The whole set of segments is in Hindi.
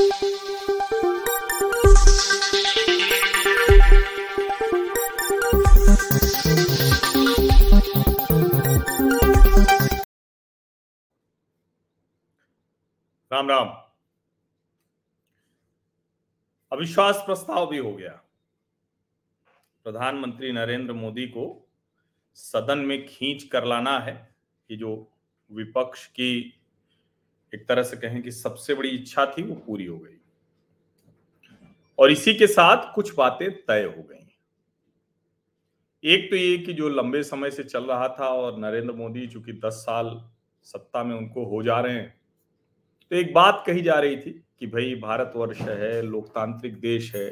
राम राम। अविश्वास प्रस्ताव भी हो गया। प्रधानमंत्री नरेंद्र मोदी को सदन में खींच कर लाना है कि जो विपक्ष की एक तरह से कहें कि सबसे बड़ी इच्छा थी, वो पूरी हो गई। और इसी के साथ कुछ बातें तय हो गई। एक तो ये कि जो लंबे समय से चल रहा था और नरेंद्र मोदी चूँकि 10 साल सत्ता में उनको हो जा रहे हैं तो एक बात कही जा रही थी कि भाई भारतवर्ष है, लोकतांत्रिक देश है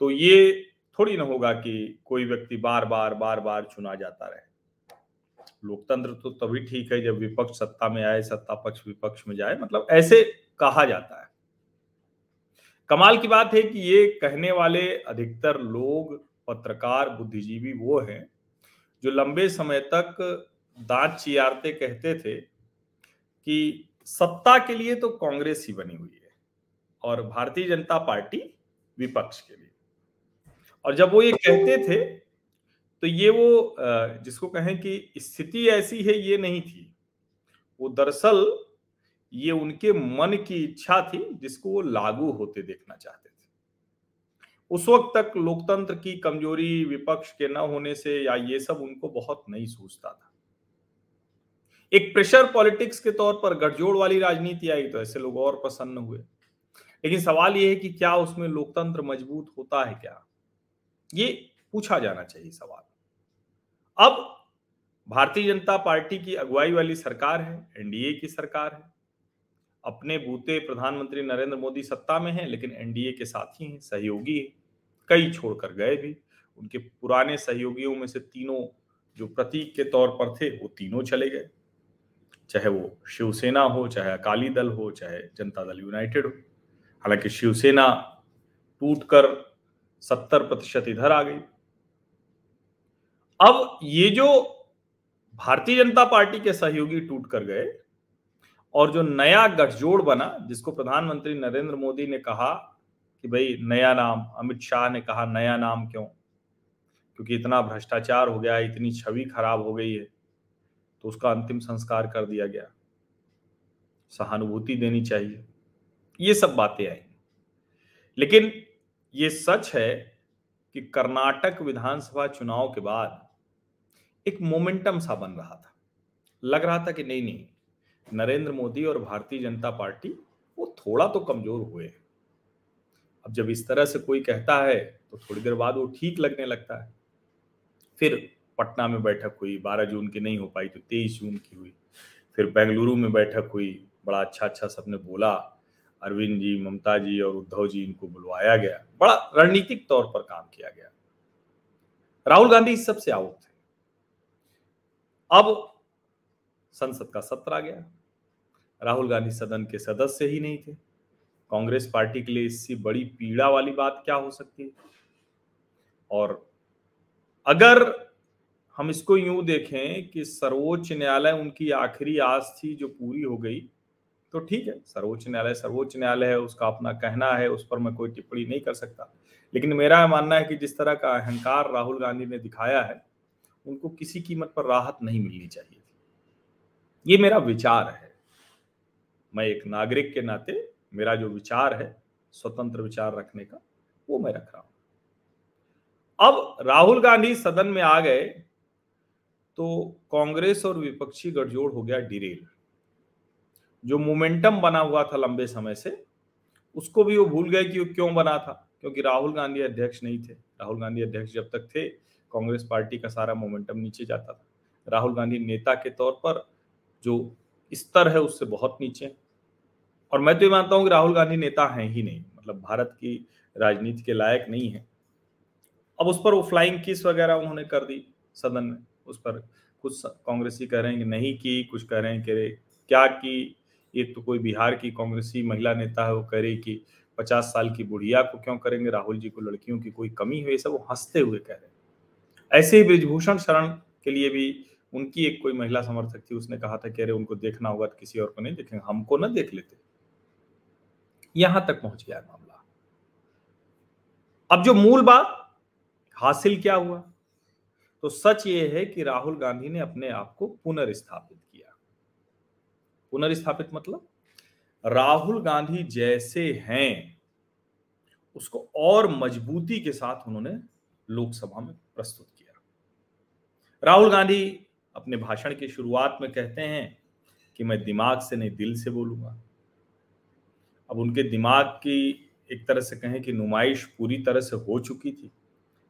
तो ये थोड़ी ना होगा कि कोई व्यक्ति बार बार बार बार चुना जाता रहे। लोकतंत्र तो तभी ठीक है जब विपक्ष सत्ता में आए, सत्ता पक्ष विपक्ष में जाए मतलब ऐसे कहा जाता है। कमाल की बात है कि ये कहने वाले अधिकतर लोग, पत्रकार, बुद्धिजीवी वो हैं, जो लंबे समय तक दांत चियारते कहते थे कि सत्ता के लिए तो कांग्रेस ही बनी हुई है और भारतीय जनता पार्टी विपक्ष के लिए। और जब वो ये कहते थे तो ये वो जिसको कहें कि स्थिति ऐसी है, ये नहीं थी। वो दरअसल ये उनके मन की इच्छा थी, जिसको वो लागू होते देखना चाहते थे। उस वक्त तक लोकतंत्र की कमज़ोरी विपक्ष के न होने से या ये सब उनको बहुत नहीं सूझता था। एक प्रेशर पॉलिटिक्स के तौर पर गठजोड़ वाली राजनीति आई तो ऐसे लोग और प्रसन्न हुए। लेकिन सवाल यह है कि क्या उसमें लोकतंत्र मज़बूत होता है क्या? ये पूछा जाना चाहिए सवाल। अब भारतीय जनता पार्टी की अगुवाई वाली सरकार है, एनडीए की सरकार है। अपने बूते प्रधानमंत्री नरेंद्र मोदी सत्ता में हैं, लेकिन एनडीए के साथी हैं, सहयोगी है। कई छोड़कर गए भी। उनके पुराने सहयोगियों में से तीनों जो प्रतीक के तौर पर थे, वो तीनों चले गए। चाहे वो शिवसेना हो, चाहे अकाली दल हो, चाहे जनता दल यूनाइटेड हो। हालाँकि शिवसेना टूटकर सत्तर प्रतिशत इधर आ गई। अब ये जो भारतीय जनता पार्टी के सहयोगी टूट कर गए और जो नया गठजोड़ बना, जिसको प्रधानमंत्री नरेंद्र मोदी ने कहा कि भाई नया नाम, अमित शाह ने कहा नया नाम क्यों? क्योंकि इतना भ्रष्टाचार हो गया, इतनी छवि खराब हो गई है तो उसका अंतिम संस्कार कर दिया गया। सहानुभूति देनी चाहिए। ये सब बातें आई। लेकिन ये सच है कि कर्नाटक विधानसभा चुनाव के बाद एक मोमेंटम सा बन रहा था। लग रहा था कि नहीं नहीं, नरेंद्र मोदी और भारतीय जनता पार्टी वो थोड़ा तो कमज़ोर हुए अब जब इस तरह से कोई कहता है तो थोड़ी देर बाद वो ठीक लगने लगता है। फिर पटना में बैठक हुई, बारह जून की नहीं हो पाई तो तेईस जून की हुई। फिर बेंगलुरु में बैठक हुई, बड़ा अच्छा अच्छा सबने बोला। अरविंद जी, ममता जी और उद्धव जी इनको बुलवाया गया। बड़ा रणनीतिक तौर पर काम किया गया। राहुल गांधी इस सबसे आउट थे। अब संसद का सत्र आ गया। राहुल गांधी सदन के सदस्य ही नहीं थे। कांग्रेस पार्टी के लिए इससे बड़ी पीड़ा वाली बात क्या हो सकती है? और अगर हम इसको यूँ देखें कि सर्वोच्च न्यायालय उनकी आखिरी आस थी जो पूरी हो गई तो ठीक है, सर्वोच्च न्यायालय सर्वोच्च न्यायालय है, उसका अपना कहना है, उस पर मैं कोई टिप्पणी नहीं कर सकता। लेकिन मेरा मानना है कि जिस तरह का अहंकार राहुल गांधी ने दिखाया है उनको किसी कीमत पर राहत नहीं मिलनी चाहिए थी। ये मेरा विचार है। मैं एक नागरिक के नाते मेरा जो विचार है, स्वतंत्र विचार रखने का, वो मैं रख रहा हूँ। अब राहुल गांधी सदन में आ गए तो कांग्रेस और विपक्षी गठजोड़ हो गया डिरेल। जो मोमेंटम बना हुआ था लंबे समय से, उसको भी वो भूल गए कि वो क्यों बना था, क्योंकि राहुल गांधी अध्यक्ष नहीं थे। राहुल गांधी अध्यक्ष जब तक थे कांग्रेस पार्टी का सारा मोमेंटम नीचे जाता था। राहुल गांधी नेता के तौर पर जो स्तर है उससे बहुत नीचे। और मैं तो ये मानता हूँ कि राहुल गांधी नेता हैं ही नहीं मतलब भारत की राजनीति के लायक नहीं है। अब उस पर वो फ्लाइंग किस वगैरह उन्होंने कर दी सदन में। उस पर कुछ कांग्रेसी कह रहे हैं कि नहीं की, कुछ कह रहे हैं कि क्या की? एक तो कोई बिहार की कांग्रेसी महिला नेता है, वो कह रही कि पचास साल की बुढ़िया को क्यों करेंगे? राहुल जी को लड़कियों की कोई कमी है? ये सब वो हँसते हुए कह रहे हैं। ऐसे ही ब्रिजभूषण शरण के लिए भी उनकी एक कोई महिला समर्थक थी, उसने कहा था कि अरे उनको देखना होगा तो किसी और को नहीं देखेंगे, हमको ना देख लेते। यहाँ तक पहुँच गया मामला। अब जो मूल बात, हासिल क्या हुआ? तो सच ये है कि राहुल गांधी ने अपने आप को पुनर्स्थापित किया। पुनर्स्थापित मतलब राहुल गांधी जैसे हैं, उसको और मजबूती के साथ उन्होंने लोकसभा में प्रस्तुत राहुल गांधी अपने भाषण की शुरुआत में कहते हैं कि मैं दिमाग से नहीं, दिल से बोलूँगा। अब उनके दिमाग की एक तरह से कहें कि नुमाइश पूरी तरह से हो चुकी थी।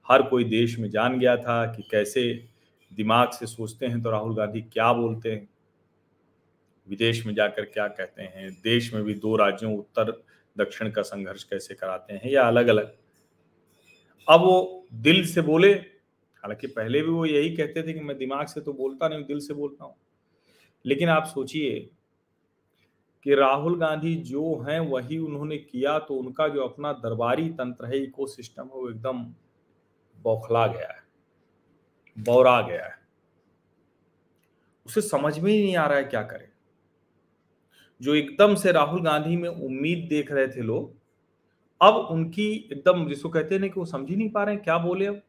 हर कोई देश में जान गया था कि कैसे दिमाग से सोचते हैं तो राहुल गांधी क्या बोलते हैं। विदेश में जाकर क्या कहते हैं, देश में भी दो राज्यों, उत्तर, दक्षिण का संघर्ष कैसे कराते हैं, या अलग अलग अब वो दिल से बोले हालाँकि पहले भी वो यही कहते थे कि मैं दिमाग से तो बोलता नहीं दिल से बोलता हूँ। लेकिन आप सोचिए कि राहुल गांधी जो हैं, वही उन्होंने किया तो उनका जो अपना दरबारी तंत्र है, इकोसिस्टम है, वो एकदम बौखला गया है, बौरा गया है। उसे समझ में ही नहीं आ रहा है क्या करे। जो एकदम से राहुल गांधी में उम्मीद देख रहे थे लोग, अब उनकी एकदम जिसको कहते हैं कि वो समझ ही नहीं पा रहे हैं, क्या बोले अब?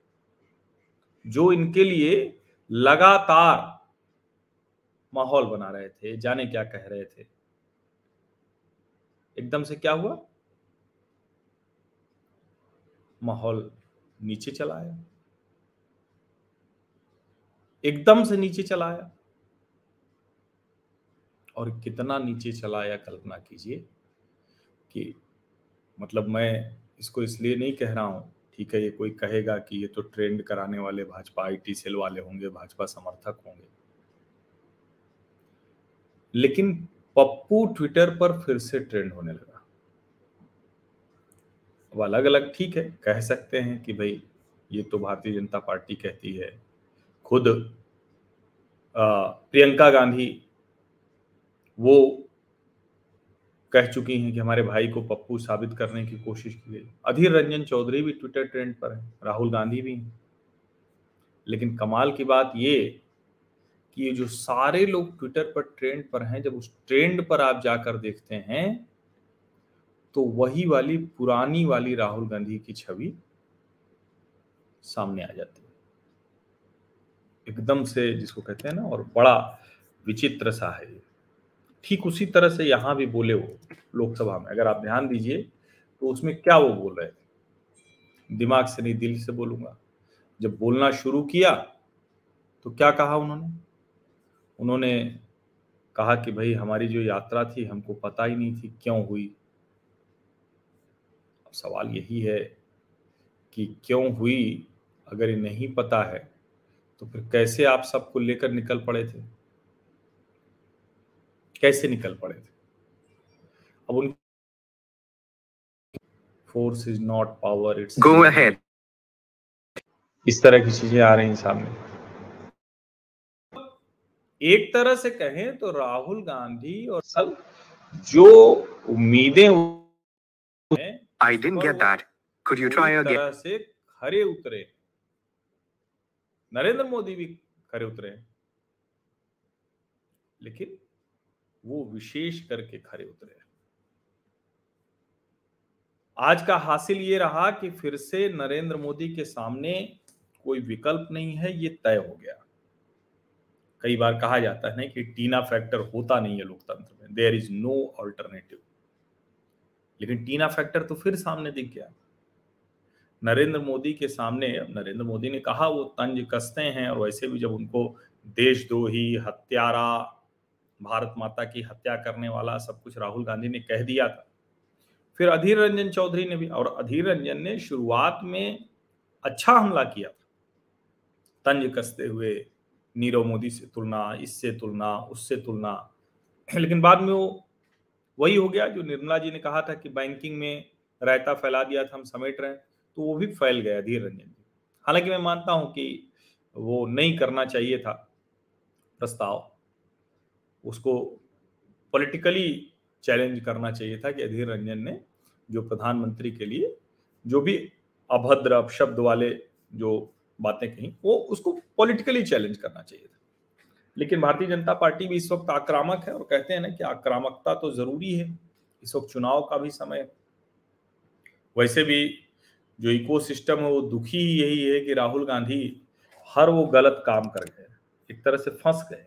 जो इनके लिए लगातार माहौल बना रहे थे, जाने क्या कह रहे थे। एकदम से क्या हुआ? माहौल नीचे चला आया। एकदम से नीचे चला आया। और कितना नीचे चला आया, कल्पना कीजिए कि मतलब मैं इसको इसलिए नहीं कह रहा हूँ ठीक है, ये कोई कहेगा कि ये तो ट्रेंड कराने वाले भाजपा, आईटी सेल वाले होंगे, भाजपा समर्थक होंगे। लेकिन पप्पू ट्विटर पर फिर से ट्रेंड होने लगा। अब अलग अलग ठीक है, कह सकते हैं कि भाई, ये तो भारतीय जनता पार्टी कहती है। खुद प्रियंका गांधी, वो कह चुकी हैं कि हमारे भाई को पप्पू साबित करने की कोशिश की गई। अधीर रंजन चौधरी भी ट्विटर ट्रेंड पर है, राहुल गांधी भी हैं। लेकिन कमाल की बात ये कि ये जो सारे लोग ट्विटर पर ट्रेंड पर हैं, जब उस ट्रेंड पर आप जाकर देखते हैं तो वही वाली पुरानी वाली राहुल गांधी की छवि सामने आ जाती है। एकदम से जिसको कहते हैं ना, और बड़ा विचित्र सा है ये। ठीक उसी तरह से यहाँ भी बोले वो लोकसभा में। अगर आप ध्यान दीजिए तो उसमें क्या वो बोल रहे थे? दिमाग से नहीं, दिल से बोलूँगा। जब बोलना शुरू किया तो क्या कहा उन्होंने? उन्होंने कहा कि भाई, हमारी जो यात्रा थी, हमको पता ही नहीं थी क्यों हुई। अब सवाल यही है कि क्यों हुई? अगर ये नहीं पता है तो फिर कैसे आप सबको लेकर निकल पड़े थे? कैसे निकल पड़े थे? अब उन force is not power it's go ahead इस तरह की चीज़ें आ रही हैं सामने। एक तरह से कहें तो राहुल गांधी और सब जो उम्मीदें I didn't get that. Could you try again? से खरे उतरे। नरेंद्र मोदी भी खरे उतरे। लेकिन वो विशेष करके खरे उतरे आज का हासिल ये रहा कि फिर से नरेंद्र मोदी के सामने कोई विकल्प नहीं है, ये तय हो गया। कई बार कहा जाता है कि टीना फैक्टर होता नहीं है लोकतंत्र में देयर इज़ नो ऑल्टरनेटिव लेकिन टीना फैक्टर तो फिर सामने दिख गया। नरेंद्र मोदी के सामने नरेंद्र मोदी ने कहा, वो तंज कसते हैं और वैसे भी जब उनको देशद्रोही, हत्यारा भारत माता की हत्या करने वाला सब कुछ राहुल गांधी ने कह दिया था। फिर अधीर रंजन चौधरी ने भी और अधीर रंजन ने शुरुआत में अच्छा हमला किया था। तंज कसते हुए नीरव मोदी से तुलना, इससे तुलना, उससे तुलना। लेकिन बाद में वो वही हो गया जो निर्मला जी ने कहा था कि बैंकिंग में रायता फैला दिया था, हम समेट रहे हैं तो वो भी फैल गया अधीर रंजन जी। हालाँकि मैं मानता हूँ कि वो नहीं करना चाहिए था प्रस्ताव। उसको पॉलिटिकली चैलेंज करना चाहिए था कि अधीर रंजन ने जो प्रधानमंत्री के लिए जो भी अभद्र, अपशब्द वाले जो बातें कही, वो उसको पॉलिटिकली चैलेंज करना चाहिए था। लेकिन भारतीय जनता पार्टी भी इस वक्त आक्रामक है और कहते हैं ना कि आक्रामकता तो ज़रूरी है, इस वक्त चुनाव का भी समय वैसे भी जो इकोसिस्टम है, वो दुखी ही यही है कि राहुल गांधी हर वो गलत काम कर गए एक तरह से फंस गए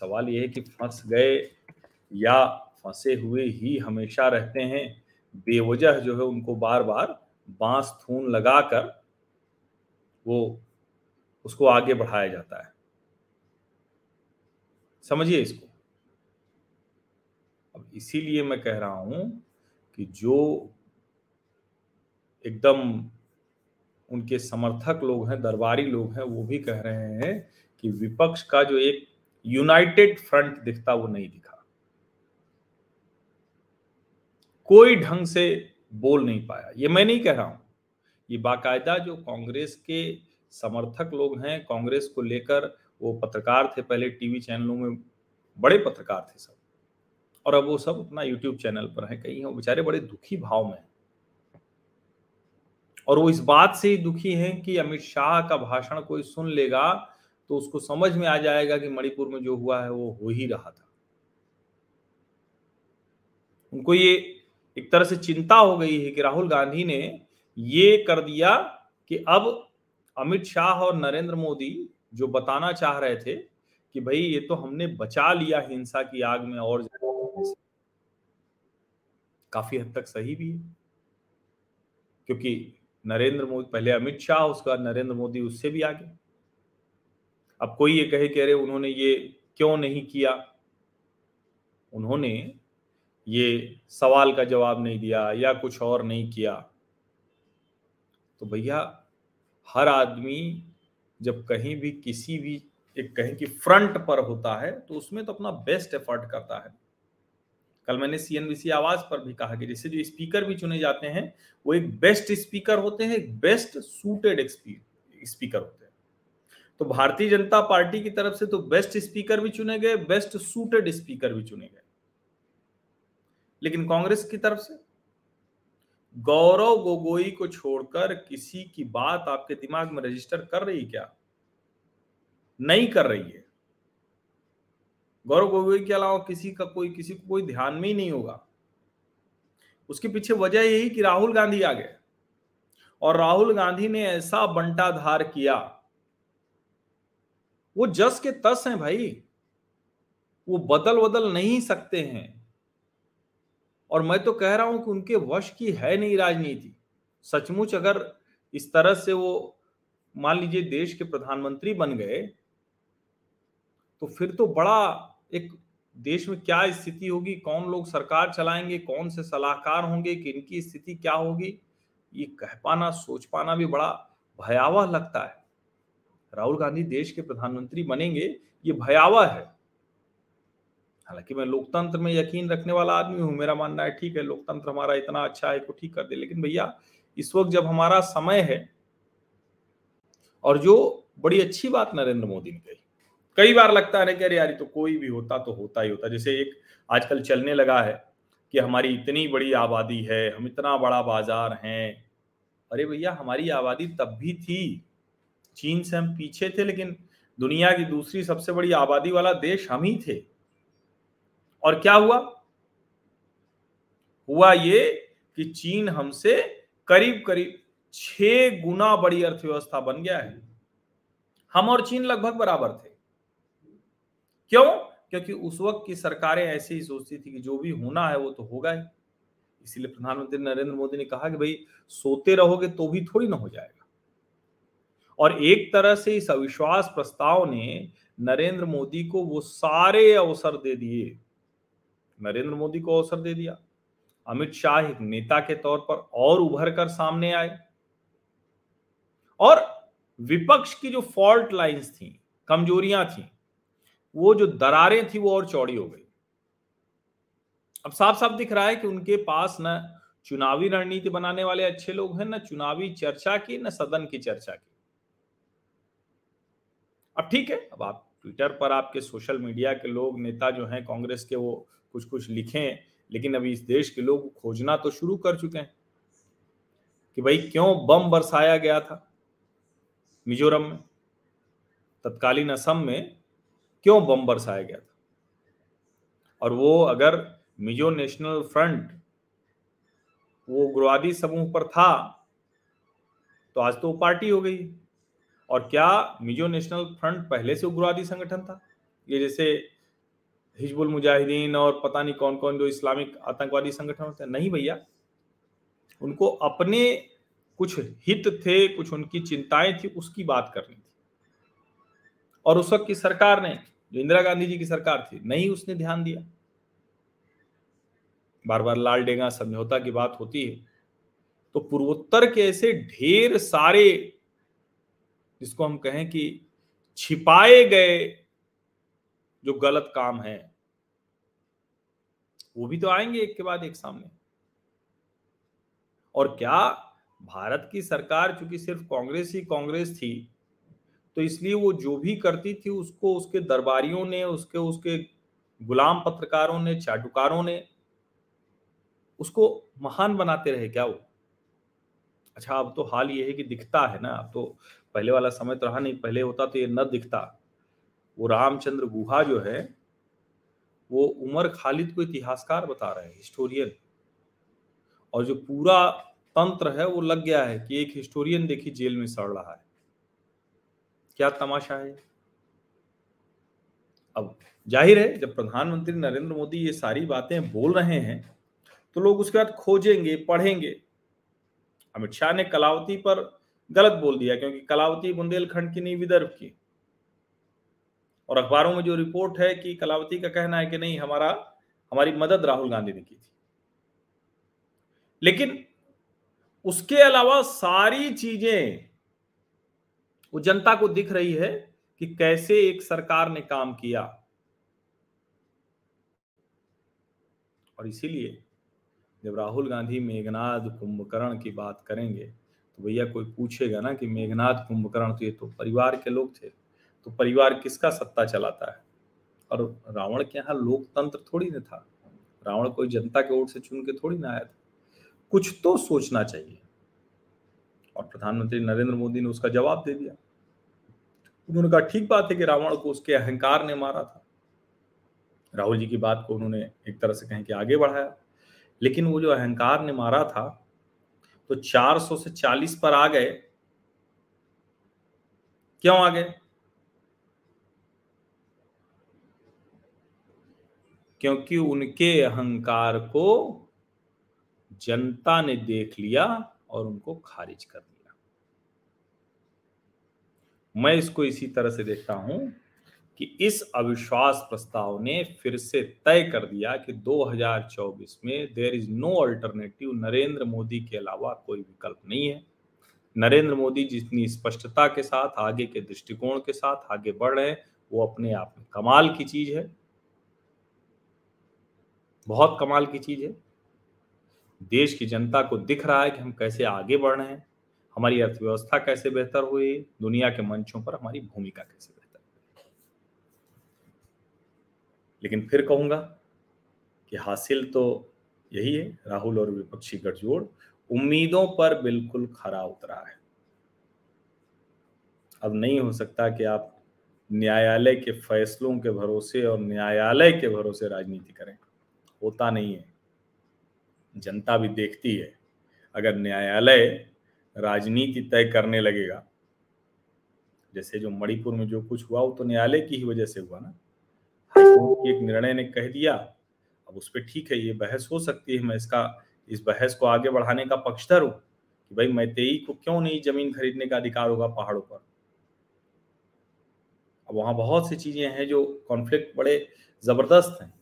सवाल ये है कि फंस गए या फंसे हुए ही हमेशा रहते हैं, बेवजह जो है उनको बार बार बाँस थून लगाकर वो, उसको आगे बढ़ाया जाता है। समझिए इसको। अब इसीलिए मैं कह रहा हूँ कि जो एकदम उनके समर्थक लोग हैं, दरबारी लोग हैं, वो भी कह रहे हैं कि विपक्ष का जो एक यूनाइटेड फ्रंट दिखता वो नहीं दिखा। कोई ढंग से बोल नहीं पाया। ये मैं नहीं कह रहा हूँ। ये बाकायदा जो कांग्रेस के समर्थक लोग हैं, कांग्रेस को लेकर वो पत्रकार थे पहले, टीवी चैनलों में बड़े पत्रकार थे सब। और अब वो सब अपना यूट्यूब चैनल पर हैं, कहीं वो बेचारे बड़े दुखी भाव में और वो इस बात से ही दुखी हैं कि अमित शाह का भाषण कोई सुन लेगा तो उसको समझ में आ जाएगा कि मणिपुर में जो हुआ है, वो हो ही रहा था। उनको ये एक तरह से चिंता हो गई है कि राहुल गांधी ने ये कर दिया कि अब अमित शाह और नरेंद्र मोदी जो बताना चाह रहे थे कि भाई ये तो हमने बचा लिया हिंसा की आग में और काफ़ी हद तक सही भी है। क्योंकि नरेंद्र मोदी, पहले अमित शाह, उसके नरेंद्र मोदी, उससे भी आगे। अब कोई ये कहे कि अरे उन्होंने ये क्यों नहीं किया? उन्होंने ये सवाल का जवाब नहीं दिया या कुछ और नहीं किया। तो भैया, हर आदमी जब कहीं भी किसी भी एक कहीं की फ्रंट पर होता है तो उसमें तो अपना बेस्ट एफर्ट करता है। कल मैंने सीएनबीसी आवाज़ पर भी कहा कि जैसे जो स्पीकर भी चुने जाते हैं, वो एक बेस्ट स्पीकर होते हैं, एक बेस्ट सूटेड स्पीकर होते हैं। तो भारतीय जनता पार्टी की तरफ़ से तो बेस्ट स्पीकर भी चुने गए बेस्ट सूटेड स्पीकर भी चुने गए। लेकिन कांग्रेस की तरफ़ से? गौरव गोगोई को छोड़कर किसी की बात आपके दिमाग में रजिस्टर कर रही क्या? नहीं कर रही है। गौरव गोगोई के अलावा किसी का कोई, किसी को कोई ध्यान में ही नहीं होगा। उसके पीछे वजह यही कि राहुल गांधी आ गए। और राहुल गांधी ने ऐसा बंटाधार किया वो जस के तस हैं भाई। वो बदल बदल नहीं सकते हैं। और मैं तो कह रहा हूँ कि उनके वश की है नहीं राजनीति। सचमुच अगर इस तरह से वो मान लीजिए देश के प्रधानमंत्री बन गए तो फिर तो बड़ा एक देश में क्या स्थिति होगी? कौन लोग सरकार चलाएँगे? कौन से सलाहकार होंगे कि इनकी स्थिति क्या होगी? ये कह पाना, सोच पाना भी बड़ा भयावह लगता है। राहुल गांधी देश के प्रधानमंत्री बनेंगे, ये भयावह है। हालाँकि मैं लोकतंत्र में यकीन रखने वाला आदमी हूँ, मेरा मानना है ठीक है, लोकतंत्र हमारा इतना अच्छा है को ठीक कर दे, लेकिन भैया, इस वक्त जब हमारा समय है, और जो बड़ी अच्छी बात नरेंद्र मोदी ने कही, कई बार लगता है ना कि अरे यार तो कोई भी होता तो होता ही होता, जैसे एक आजकल चलने लगा है कि हमारी इतनी बड़ी आबादी है, हम इतना बड़ा बाज़ार हैं, अरे भैया, हमारी आबादी तब भी थी चीन से हम पीछे थे, लेकिन दुनिया की दूसरी सबसे बड़ी आबादी वाला देश हम ही थे। और क्या हुआ? हुआ ये कि चीन हमसे करीब करीब छह गुना बड़ी अर्थव्यवस्था बन गया है। हम और चीन लगभग बराबर थे। क्यों? क्योंकि उस वक्त की सरकारें ऐसे ही सोचती थी कि जो भी होना है वो तो होगा ही। इसीलिए प्रधानमंत्री नरेंद्र मोदी ने कहा कि भाई, सोते रहोगे तो भी थोड़ी ना हो जाएगा। और एक तरह से इस अविश्वास प्रस्ताव ने नरेंद्र मोदी को वो सारे अवसर दे दिए। नरेंद्र मोदी को अवसर दे दिया। अमित शाह एक नेता के तौर पर और उभर कर सामने आए। और विपक्ष की जो फॉल्ट लाइंस थी, कमजोरियाँ थी, वो जो दरारें थी, वो और चौड़ी हो गई। अब साफ़ साफ़ दिख रहा है कि उनके पास न चुनावी रणनीति बनाने वाले अच्छे लोग हैं, न चुनावी चर्चा की, न सदन की चर्चा की। अब ठीक है, अब आप ट्विटर पर आपके सोशल मीडिया के लोग, नेता जो हैं, कांग्रेस के वो कुछ कुछ लिखें लेकिन अभी इस देश के लोग खोजना तो शुरू कर चुके हैं कि भाई क्यों बम बरसाया गया था मिजोरम में? तत्कालीन असम में क्यों बम बरसाया गया था? और वो अगर मिजो नेशनल फ्रंट, वो उग्रवादी समूह पर था तो आज तो पार्टी हो गई और क्या मिजो नेशनल फ्रंट पहले से उग्रवादी संगठन था? ये जैसे हिजबुल मुजाहिदीन और पता नहीं कौन कौन जो इस्लामिक आतंकवादी संगठन होते नहीं भैया। उनको अपने कुछ हित थे, कुछ उनकी चिंताएँ थी, उसकी बात करनी थी। और उस वक्त की सरकार ने जो इंदिरा गांधी जी की सरकार थी, नहीं उसने ध्यान दिया। बार बार लाल डेगा, समझौता की बात होती है। तो पूर्वोत्तर के ऐसे ढेर सारे जिसको हम कहें कि छिपाए गए जो गलत काम है, वो भी तो आएँगे एक के बाद एक सामने। और क्या भारत की सरकार चूँकि सिर्फ़ कांग्रेस ही कांग्रेस थी तो इसलिए वो जो भी करती थी उसको उसके दरबारियों ने, उसके उसके गुलाम पत्रकारों ने, चाटुकारों ने, उसको महान बनाते रहे क्या वो? अच्छा अब तो हाल ये है कि दिखता है ना, अब तो पहले वाला समय तो रहा नहीं, पहले होता तो ये न दिखता। वो रामचंद्र गुहा जो है, वो उमर खालिद को इतिहासकार बता रहे हैं, हिस्टोरियन। और जो पूरा तंत्र है, वो लग गया है कि एक हिस्टोरियन देखी जेल में सड़ रहा है। क्या तमाशा है? अब ज़ाहिर है, जब प्रधानमंत्री नरेंद्र मोदी ये सारी बातें बोल रहे हैं तो लोग उसके बाद खोजेंगे, पढ़ेंगे। अमित शाह ने कलावती पर गलत बोल दिया, क्योंकि कलावती बुंदेलखंड की नहीं, विदर्भ की। और अखबारों में जो रिपोर्ट है कि कलावती का कहना है कि नहीं, हमारा, हमारी मदद राहुल गांधी ने की थी। लेकिन उसके अलावा सारी चीज़ें, वो जनता को दिख रही है कि कैसे एक सरकार ने काम किया। और इसीलिए जब राहुल गांधी मेघनाथ कुंभकर्ण की बात करेंगे तो भैया कोई पूछेगा ना कि मेघनाथ कुंभकर्ण तो ये तो परिवार के लोग थे तो परिवार किसका सत्ता चलाता है? और रावण के यहाँ लोकतंत्र थोड़ी ना था, रावण कोई जनता के वोट से चुन के थोड़ी ना आया था। कुछ तो सोचना चाहिए। और प्रधानमंत्री नरेंद्र मोदी ने उसका जवाब दे दिया। उन्होंने कहा ठीक बात है कि रावण को उसके अहंकार ने मारा था। राहुल जी की बात को उन्होंने एक तरह से कहें कि आगे बढ़ाया। लेकिन वो जो अहंकार ने मारा था तो 400 से 40 पर आ गए। क्यों आ गए? क्योंकि उनके अहंकार को जनता ने देख लिया और उनको खारिज कर दिया। मैं इसको इसी तरह से देखता हूँ। कि इस अविश्वास प्रस्ताव ने फिर से तय कर दिया कि 2024 में there is no alternative Narendra Modi के अलावा कोई विकल्प नहीं है। नरेंद्र मोदी जितनी स्पष्टता के साथ, आगे के दृष्टिकोण के साथ आगे बढ़ रहे हैं, वो अपने आप में कमाल की चीज़ है। बहुत कमाल की चीज़ है। देश की जनता को दिख रहा है कि हम कैसे आगे बढ़ रहे हैं, हमारी अर्थव्यवस्था कैसे बेहतर हुई, दुनिया के मंचों पर हमारी भूमिका कैसे बेहतर हुई लेकिन फिर कहूँगा कि हासिल तो यही है, राहुल और विपक्षी गठजोड़, उम्मीदों पर बिल्कुल खरा उतरा है। अब नहीं हो सकता कि आप न्यायालय के फैसलों के भरोसे और न्यायालय के भरोसे राजनीति करें। होता नहीं है। जनता भी देखती है। अगर न्यायालय राजनीति तय करने लगेगा, जैसे जो मणिपुर में जो कुछ हुआ, वो तो न्यायालय की ही वजह से हुआ ना। एक निर्णय ने कह दिया, अब उस पर ठीक है, ये बहस हो सकती है, मैं इसका, इस बहस को आगे बढ़ाने का पक्षधर हूँ कि भाई मैतेई को क्यों नहीं ज़मीन खरीदने का अधिकार होगा पहाड़ों पर? अब वहाँ बहुत सी चीज़ें हैं जो कॉन्फ्लिक्ट बड़े ज़बरदस्त हैं।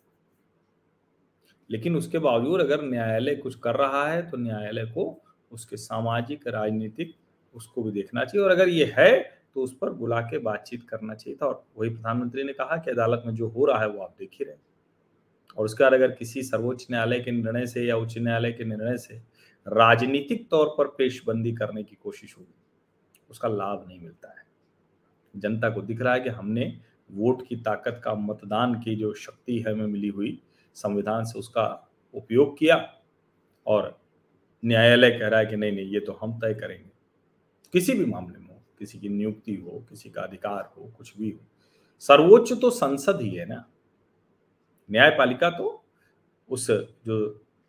लेकिन उसके बावजूद अगर न्यायालय कुछ कर रहा है तो न्यायालय को उसके सामाजिक, राजनीतिक, उसको भी देखना चाहिए। और अगर ये है तो उस पर बुला के बातचीत करना चाहिए था और वही प्रधानमंत्री ने कहा कि अदालत में जो हो रहा है वो आप देख ही रहे। और उसके बाद अगर किसी सर्वोच्च न्यायालय के निर्णय से या उच्च न्यायालय के निर्णय से राजनीतिक तौर पर पेशबंदी करने की कोशिश होगी, उसका लाभ नहीं मिलता है। जनता को दिख रहा है कि हमने वोट की ताकत का मतदान की जो शक्ति है हमें मिली हुई, संविधान से उसका उपयोग किया और न्यायालय कह रहा है कि नहीं नहीं, ये तो हम तय करेंगे। किसी भी मामले में। किसी की नियुक्ति हो, किसी का अधिकार हो, कुछ भी हो। सर्वोच्च तो संसद ही है ना। न्यायपालिका तो उस जो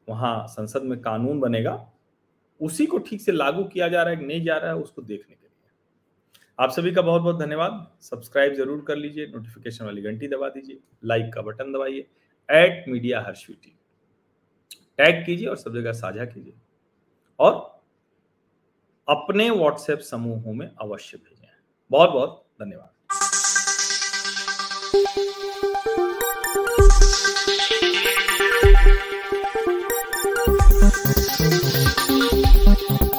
वहाँ संसद में कानून बनेगा, उसी को ठीक से लागू किया जा रहा है कि नहीं जा रहा है, उसको देखने के लिए। आप सभी का बहुत बहुत धन्यवाद। सब्सक्राइब ज़रूर कर लीजिए नोटिफिकेशन वाली घंटी दबा दीजिए लाइक का बटन दबाइए एट मीडिया हर्षवीटी टैग कीजिए और सब जगह साझा कीजिए। और अपने व्हाट्सएप समूहों में अवश्य भेजें। बहुत बहुत धन्यवाद।